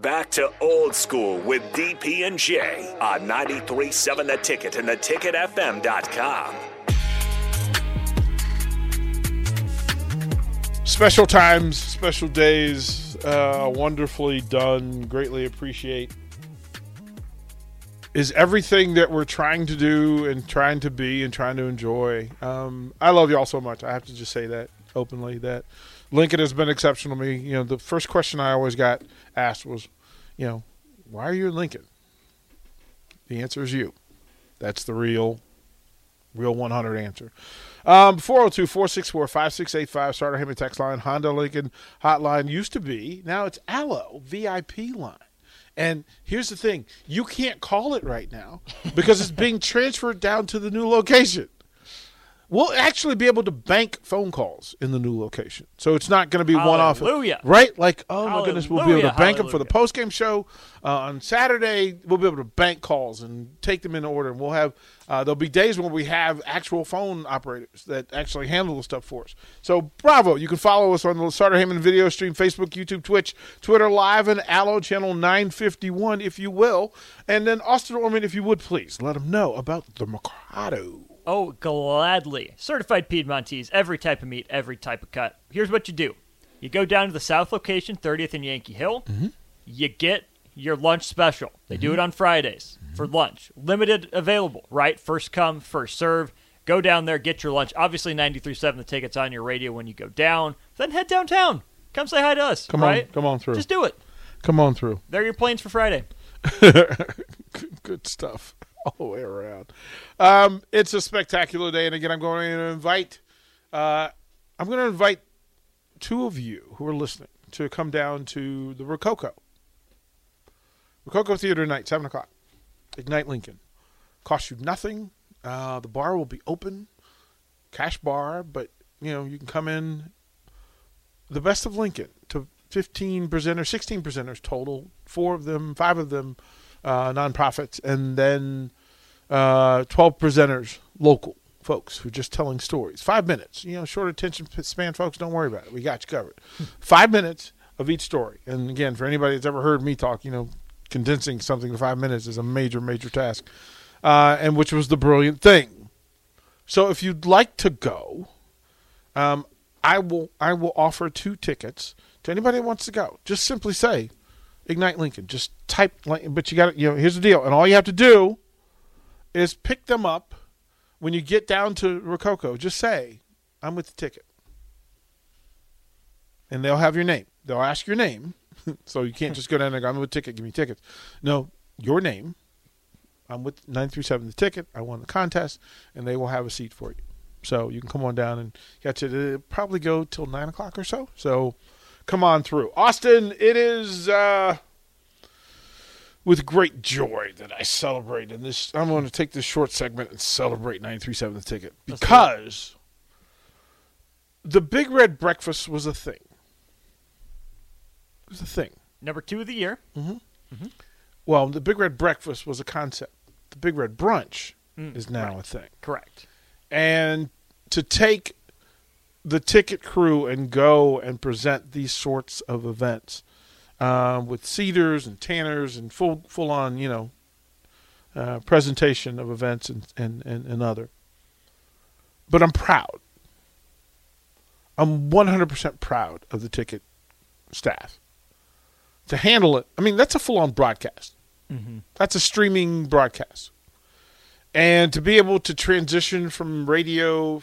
Back to old school with DP and J on 93.7 The Ticket and theticketfm.com. Special times, special days, uh, wonderfully done. Greatly appreciate. Is everything that we're trying to do and trying to be and trying to enjoy. Um, I love y'all so much. I have to just say that openly. That Lincoln has been exceptional to me. You know, the first question I always got asked was, you know, why are you in Lincoln? The answer is you. That's the real, real 100 answer. Um, 402 464 5685, Starter Hammond text line, Honda Lincoln hotline used to be, now it's Allo VIP line. And here's the thing you can't call it right now because it's being transferred down to the new location. We'll actually be able to bank phone calls in the new location. So it's not going to be one off. Hallelujah. Right? Like, oh my goodness, we'll be able to Hallelujah, bank them for the post game show uh, on Saturday. We'll be able to bank calls and take them in order. And we'll have uh, there'll be days when we have actual phone operators that actually handle the stuff for us. So bravo! You can follow us on the Starter Heyman video stream, Facebook, YouTube, Twitch, Twitter Live, and Allo Channel 951, if you will. And then Austin Orman, if you would please let them know about the Mercado. Oh, gladly. Certified Piedmontese, every type of meat, every type of cut. Here's what you do you go down to the south location, 30th and Yankee Hill. Mm-hmm. You get your lunch special. They do mm-hmm. it on Fridays mm-hmm. for lunch. Limited available, right? First come, first serve. Go down there, get your lunch. Obviously, 93.7, the ticket's on your radio when you go down. Then head downtown. Come say hi to us. Come right? on, come on through. Just do it. Come on through. They're your planes for Friday. good stuff all the way around. Um, it's a spectacular day, and again, I'm going to invite. Uh, I'm going to invite two of you who are listening to come down to the Rococo. Rococo Theater tonight, seven o'clock. Ignite Lincoln. Cost you nothing. Uh, the bar will be open, cash bar, but you know you can come in. The best of Lincoln to 15 presenters, 16 presenters total. Four of them, five of them, uh, nonprofits, and then uh, 12 presenters, local folks who are just telling stories. Five minutes, you know, short attention span, folks. Don't worry about it. We got you covered. five minutes of each story. And again, for anybody that's ever heard me talk, you know, condensing something to five minutes is a major, major task. Uh, and which was the brilliant thing. So if you'd like to go, um, I will I will offer two tickets to anybody that wants to go. Just simply say Ignite Lincoln. Just type, but you got to, you know, here's the deal. And all you have to do is pick them up when you get down to Rococo. Just say, I'm with the ticket. And they'll have your name. They'll ask your name. so you can't just go down there I'm with the ticket, give me tickets. No, your name. I'm with 937 the ticket. I won the contest, and they will have a seat for you. So you can come on down and get to probably go till 9 o'clock or so. So come on through. Austin, it is uh, with great joy that I celebrate. And this, I'm going to take this short segment and celebrate 937 the ticket Let's do it. because the Big Red Breakfast was a thing. It was a thing. Number two of the year. Mm-hmm. Mm-hmm. Well, the Big Red Breakfast was a concept. The Big Red Brunch Mm, is now right. a thing. Correct. And to take the ticket crew and go and present these sorts of events um, with cedars and tanners and full full on, you know, uh, presentation of events and, and, and, and other. But I'm proud. I'm 100% proud of the ticket staff to handle it. I mean, that's a full on broadcast. That's a streaming broadcast. And to be able to transition from radio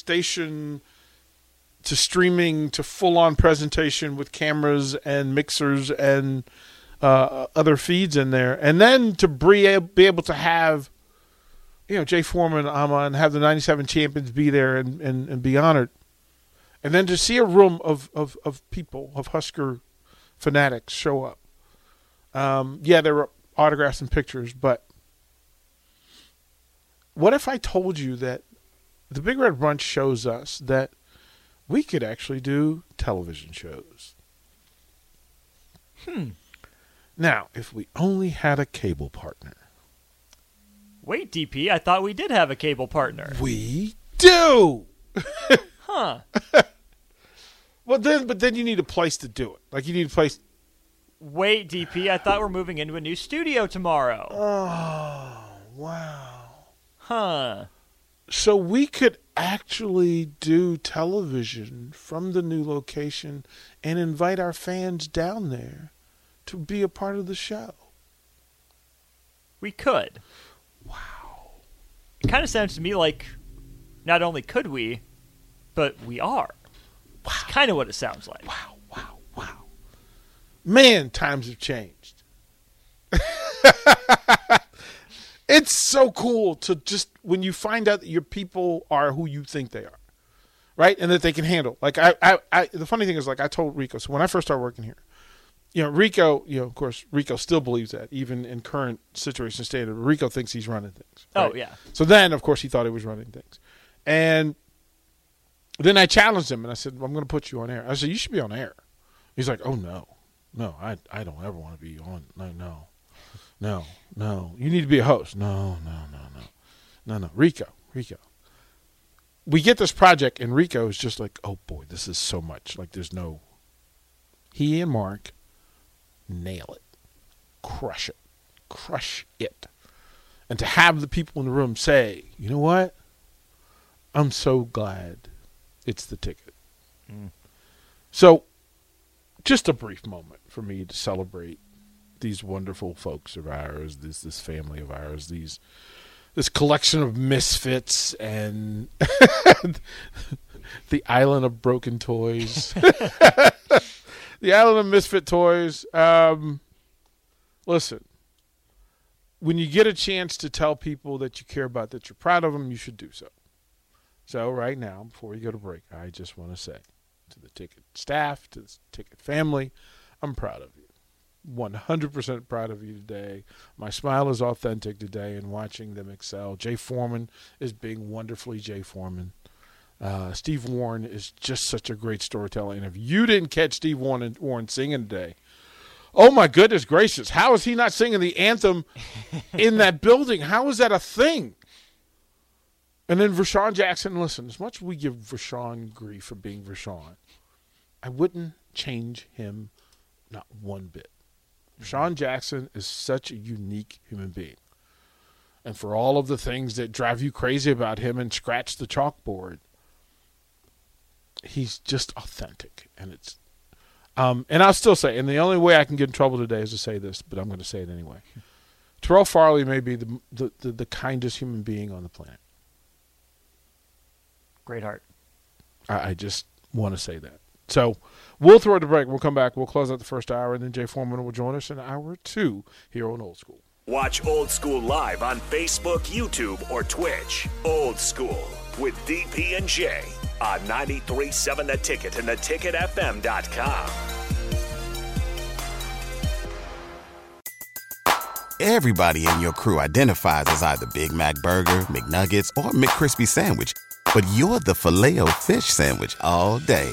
Station to streaming to full on presentation with cameras and mixers and uh, other feeds in there, and then to be able to have you know Jay Foreman, Ama, and have the '97 champions be there and, and, and be honored, and then to see a room of of, of people of Husker fanatics show up. Um, yeah, there were autographs and pictures, but what if I told you that the Big Red Brunch shows us that we could actually do television shows? Hmm. Now, if we only had a cable partner. Wait, DP, I thought we did have a cable partner. We do. Huh. Well, then, but then you need a place to do it. Like you need a place. Wait, DP, I thought we're moving into a new studio tomorrow. Oh, wow. Huh. So we could actually do television from the new location and invite our fans down there to be a part of the show. We could. Wow. It kind of sounds to me like not only could we, but we are. Wow. It's kind of what it sounds like. Wow, wow, wow. Man, times have changed. it's so cool to just when you find out that your people are who you think they are, right? And that they can handle. Like I, I, I the funny thing is, like I told Rico, so when I first started working here, you know, Rico, you know, of course, Rico still believes that even in current situation state, of Rico thinks he's running things. Oh yeah. So then, of course, he thought he was running things, and then I challenged him and I said, well, "I'm going to put you on air." I said, "You should be on air." He's like, "Oh no, no, I I don't ever want to be on. No, no, no, no. You need to be a host. No, no, no, no, no, no. Rico, Rico. We get this project and Rico is just like, "Oh boy, this is so much. Like, there's no." He and Mark nail it, crush it, crush it, and to have the people in the room say, "You know what? I'm so glad it's the ticket." Mm. So, just a brief moment for me to celebrate these wonderful folks of ours, this this family of ours, these this collection of misfits and the island of broken toys. the island of misfit toys. Um, listen, when you get a chance to tell people that you care about, that you're proud of them, you should do so. So right now, before we go to break, I just want to say to the ticket staff, to the ticket family, I'm proud of you. 100% proud of you today. My smile is authentic today in watching them excel. Jay Foreman is being wonderfully Jay Foreman. Uh, Steve Warren is just such a great storyteller. And if you didn't catch Steve Warren, Warren singing today, oh my goodness gracious, how is he not singing the anthem in that building? How is that a thing? And then Vershan Jackson, listen, as much as we give Vershan grief for being Vershan, I wouldn't change him not one bit. Vershan Jackson is such a unique human being. And for all of the things that drive you crazy about him and scratch the chalkboard, he's just authentic. And it's um, and I'll still say, and the only way I can get in trouble today is to say this, but I'm going to say it anyway. Terrell Farley may be the, the, the, the kindest human being on the planet. Great heart. I, I just want to say that. So we'll throw it to break. We'll come back. We'll close out the first hour, and then Jay Foreman will join us in hour two here on Old School. Watch Old School live on Facebook, YouTube, or Twitch. Old School with DP and J on 93.7 The Ticket and theticketfm.com. Everybody in your crew identifies as either Big Mac Burger, McNuggets, or McCrispy Sandwich. But you're the filet fish Sandwich all day.